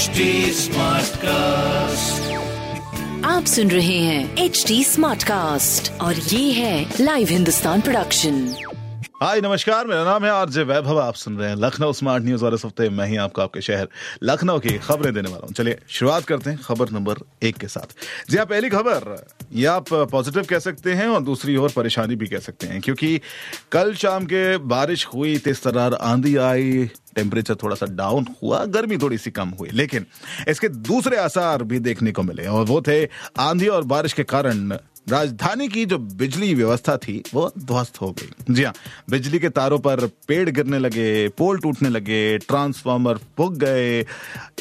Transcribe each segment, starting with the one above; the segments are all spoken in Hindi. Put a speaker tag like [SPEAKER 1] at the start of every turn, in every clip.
[SPEAKER 1] HD Smartcast.
[SPEAKER 2] आप सुन रहे हैं एच डी स्मार्ट कास्ट और ये है लाइव हिंदुस्तान प्रोडक्शन
[SPEAKER 3] हाय नमस्कार मेरा नाम है आरजे वैभव आप सुन रहे हैं लखनऊ स्मार्ट न्यूज़ और इस हफ़्ते मैं ही आपको आपके शहर लखनऊ की खबरें देने वाला हूँ। चलिए शुरुआत करते हैं खबर नंबर एक के साथ। जी हाँ पहली खबर ये आप पॉजिटिव कह सकते हैं और दूसरी ओर परेशानी भी कह सकते हैं क्योंकि कल शाम के बारिश हुई तेज तरार आंधी आई टेम्परेचर थोड़ा सा डाउन हुआ, गर्मी थोड़ी सी कम हुई। लेकिन इसके दूसरे आसार भी देखने को मिले और वो थे आंधी और बारिश के कारण राजधानी की जो बिजली व्यवस्था थी, वो ध्वस्त हो गई। जी हाँ बिजली के तारों पर पेड़ गिरने लगे, पोल टूटने लगे ट्रांसफार्मर पुग गए।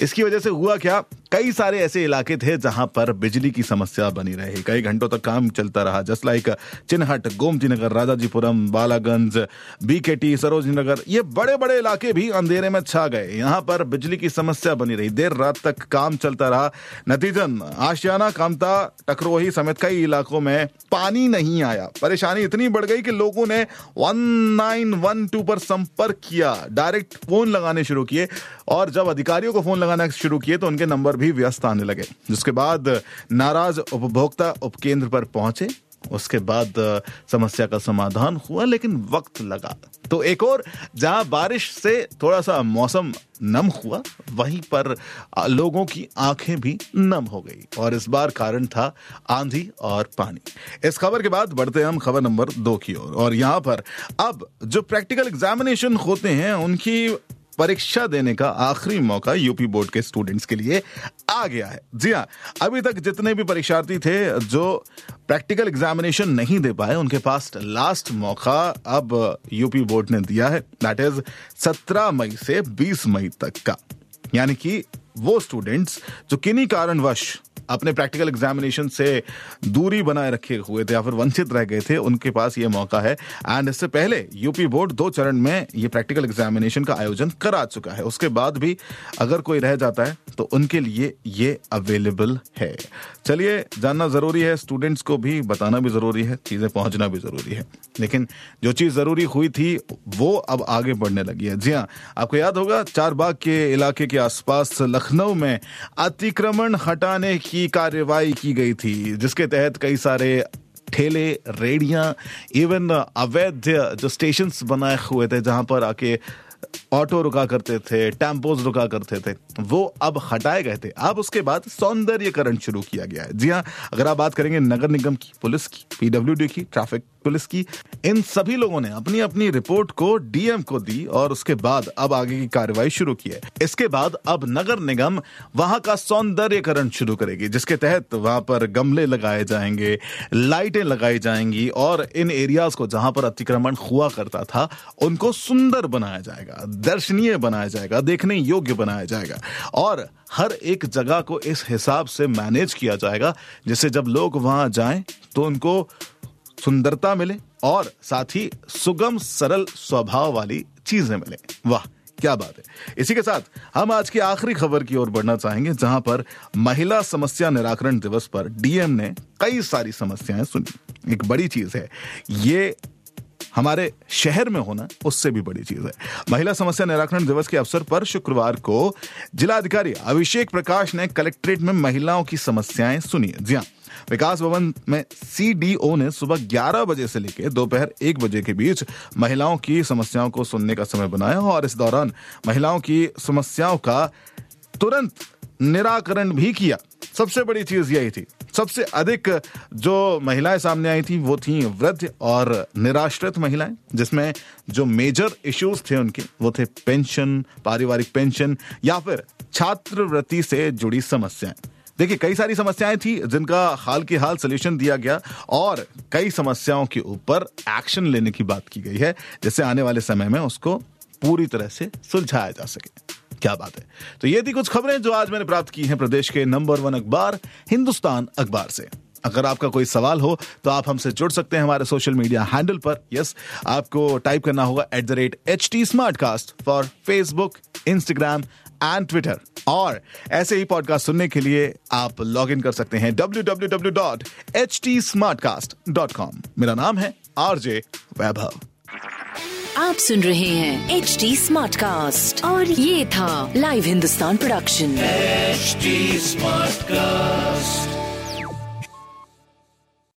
[SPEAKER 3] इसकी वजह से हुआ क्या? कई सारे ऐसे इलाके थे जहाँ पर बिजली की समस्या बनी रही। कई घंटों तक काम चलता रहा, just like Chinhat Gomti Nagar Rajajipuram, Balaganj BKT Sarojini Nagar ये बड़े बड़े इलाके भी अंधेरे में छा गए। यहाँ पर बिजली की समस्या बनी रही। देर रात तक काम चलता रहा। नतीजन, आशियाना, कामता, टकरोही समेत कई इलाकों में पानी नहीं आया। परेशानी इतनी बढ़ गई कि लोगों ने 1912 पर संपर्क किया। डायरेक्ट फ़ोन लगाने शुरू किए और जब अधिकारियों को फ़ोन लगाना शुरू किए तो उनके नंबर भी व्यस्त आने लगे। जिसके बाद, नाराज़ उपभोक्ता उपकेंद्र पर पहुँचे। उसके बाद, समस्या का समाधान हुआ, लेकिन वक्त लगा। तो एक और, जहाँ बारिश से थोड़ा सा मौसम नम हुआ, वहीं पर लोगों की आँखें भी नम हो गई। और इस बार कारण था आंधी और पानी। इस खबर के बाद बढ़ते हम खबर नंबर दो की ओर। और यहाँ पर, अब जो प्रैक्टिकल एग्जामिनेशन होते हैं, उनकी परीक्षा देने का आखिरी मौका यूपी बोर्ड के स्टूडेंट्स के लिए आ गया है। जी हाँ अभी तक जितने भी परीक्षार्थी थे जो प्रैक्टिकल एग्जामिनेशन नहीं दे पाए, उनके पास लास्ट मौका अब यूपी बोर्ड ने दिया है। दैट इज़ 17 मई से 20 मई तक का। यानी कि वो स्टूडेंट्स जो किन्हीं कारणवश अपने प्रैक्टिकल एग्जामिनेशन से दूरी बनाए रखे हुए थे या फिर वंचित रह गए थे, उनके पास ये मौका है। एंड इससे पहले यूपी बोर्ड दो चरण में ये प्रैक्टिकल एग्जामिनेशन का आयोजन करा चुका है। उसके बाद भी अगर कोई रह जाता है तो उनके लिए ये अवेलेबल है। चलिए, जानना ज़रूरी है स्टूडेंट्स को भी बताना भी ज़रूरी है, चीज़ें पहुँचना भी ज़रूरी है। लेकिन जो चीज़ ज़रूरी हुई थी, वो अब आगे बढ़ने लगी है। जी हाँ आपको याद होगा, चार बाग के इलाके के आसपास लखनऊ में अतिक्रमण हटाने की कार्यवाही की गई थी, जिसके तहत कई सारे ठेले, रेडियाँ इवन अवैध, जो स्टेशन बनाए हुए थे, जहाँ पर आके ऑटो रुका करते थे टेम्पोज रुका करते थे, वो अब हटाए गए थे। अब उसके बाद सौंदर्यकरण शुरू किया गया है। जी हाँ अगर आप बात करेंगे नगर निगम की, पुलिस की, पीडब्ल्यूडी की ट्रैफ़िक पुलिस की, इन सभी लोगों ने अपनी अपनी रिपोर्ट को डीएम को दी और उसके बाद अब आगे की कार्रवाई शुरू की है। इसके बाद अब नगर निगम वहाँ का सौंदर्यकरण शुरू करेगी, जिसके तहत वहाँ पर गमले लगाए जाएँगे, लाइटें लगाई जाएँगी और इन एरियाज़ को जहाँ पर अतिक्रमण हुआ करता था, उनको सुंदर बनाया जाएगा, दर्शनीय बनाया जाएगा, देखने योग्य बनाया जाएगा और हर एक जगह को इस हिसाब से मैनेज किया जाएगा, जिससे जब लोग वहाँ जाएँ तो उनको सुंदरता मिले और साथ ही सुगम, सरल स्वभाव वाली चीज़ें मिले। वाह, क्या बात है। इसी के साथ हम आज की आखिरी खबर की ओर बढ़ना चाहेंगे, जहाँ पर महिला समस्या निराकरण दिवस पर डीएम ने कई सारी समस्याएँ सुनी। एक बड़ी चीज़ है, ये हमारे शहर में होना उससे भी बड़ी चीज़ है। महिला समस्या निराकरण दिवस के अवसर पर शुक्रवार को जिलाधिकारी अभिषेक प्रकाश ने कलेक्ट्रेट में महिलाओं की समस्याएँ सुनी। जी हाँ विकास भवन में सीडीओ ने सुबह 11 बजे से लेकर दोपहर एक बजे के बीच महिलाओं की समस्याओं को सुनने का समय बनाया और इस दौरान महिलाओं की समस्याओं का तुरंत निराकरण भी किया। सबसे बड़ी चीज़ यही थी। सबसे अधिक जो महिलाएँ सामने आई थी, वो थी वृद्ध और निराश्रित महिलाएँ, जिसमें जो मेजर इश्यूज़ थे उनके, वो थे पेंशन पारिवारिक पेंशन या फिर छात्रवृत्ति से जुड़ी समस्याएँ। देखिए, कई सारी समस्याएँ थी जिनका हाल के हाल सोल्यूशन दिया गया और कई समस्याओं के ऊपर एक्शन लेने की बात की गई है, जिससे आने वाले समय में उसको पूरी तरह से सुलझाया जा सके। क्या बात है? तो ये थी कुछ खबरें जो आज मैंने प्राप्त की हैं प्रदेश के नंबर वन अखबार, हिंदुस्तान अखबार से। अगर आपका कोई सवाल हो तो आप हमसे जुड़ सकते हैं हमारे सोशल मीडिया हैंडल पर। यस आपको टाइप करना होगा at the rate H T Smartcast for Facebook Instagram and Twitter और ऐसे ही पॉडकास्ट सुनने के लिए आप लॉग इन कर सकते हैं W W W dot H T Smartcast dot com मेरा नाम है आरजे वैभव
[SPEAKER 2] आप सुन रहे हैं एच टी स्मार्ट कास्ट और ये था live Hindustan production
[SPEAKER 1] smart Smartcast.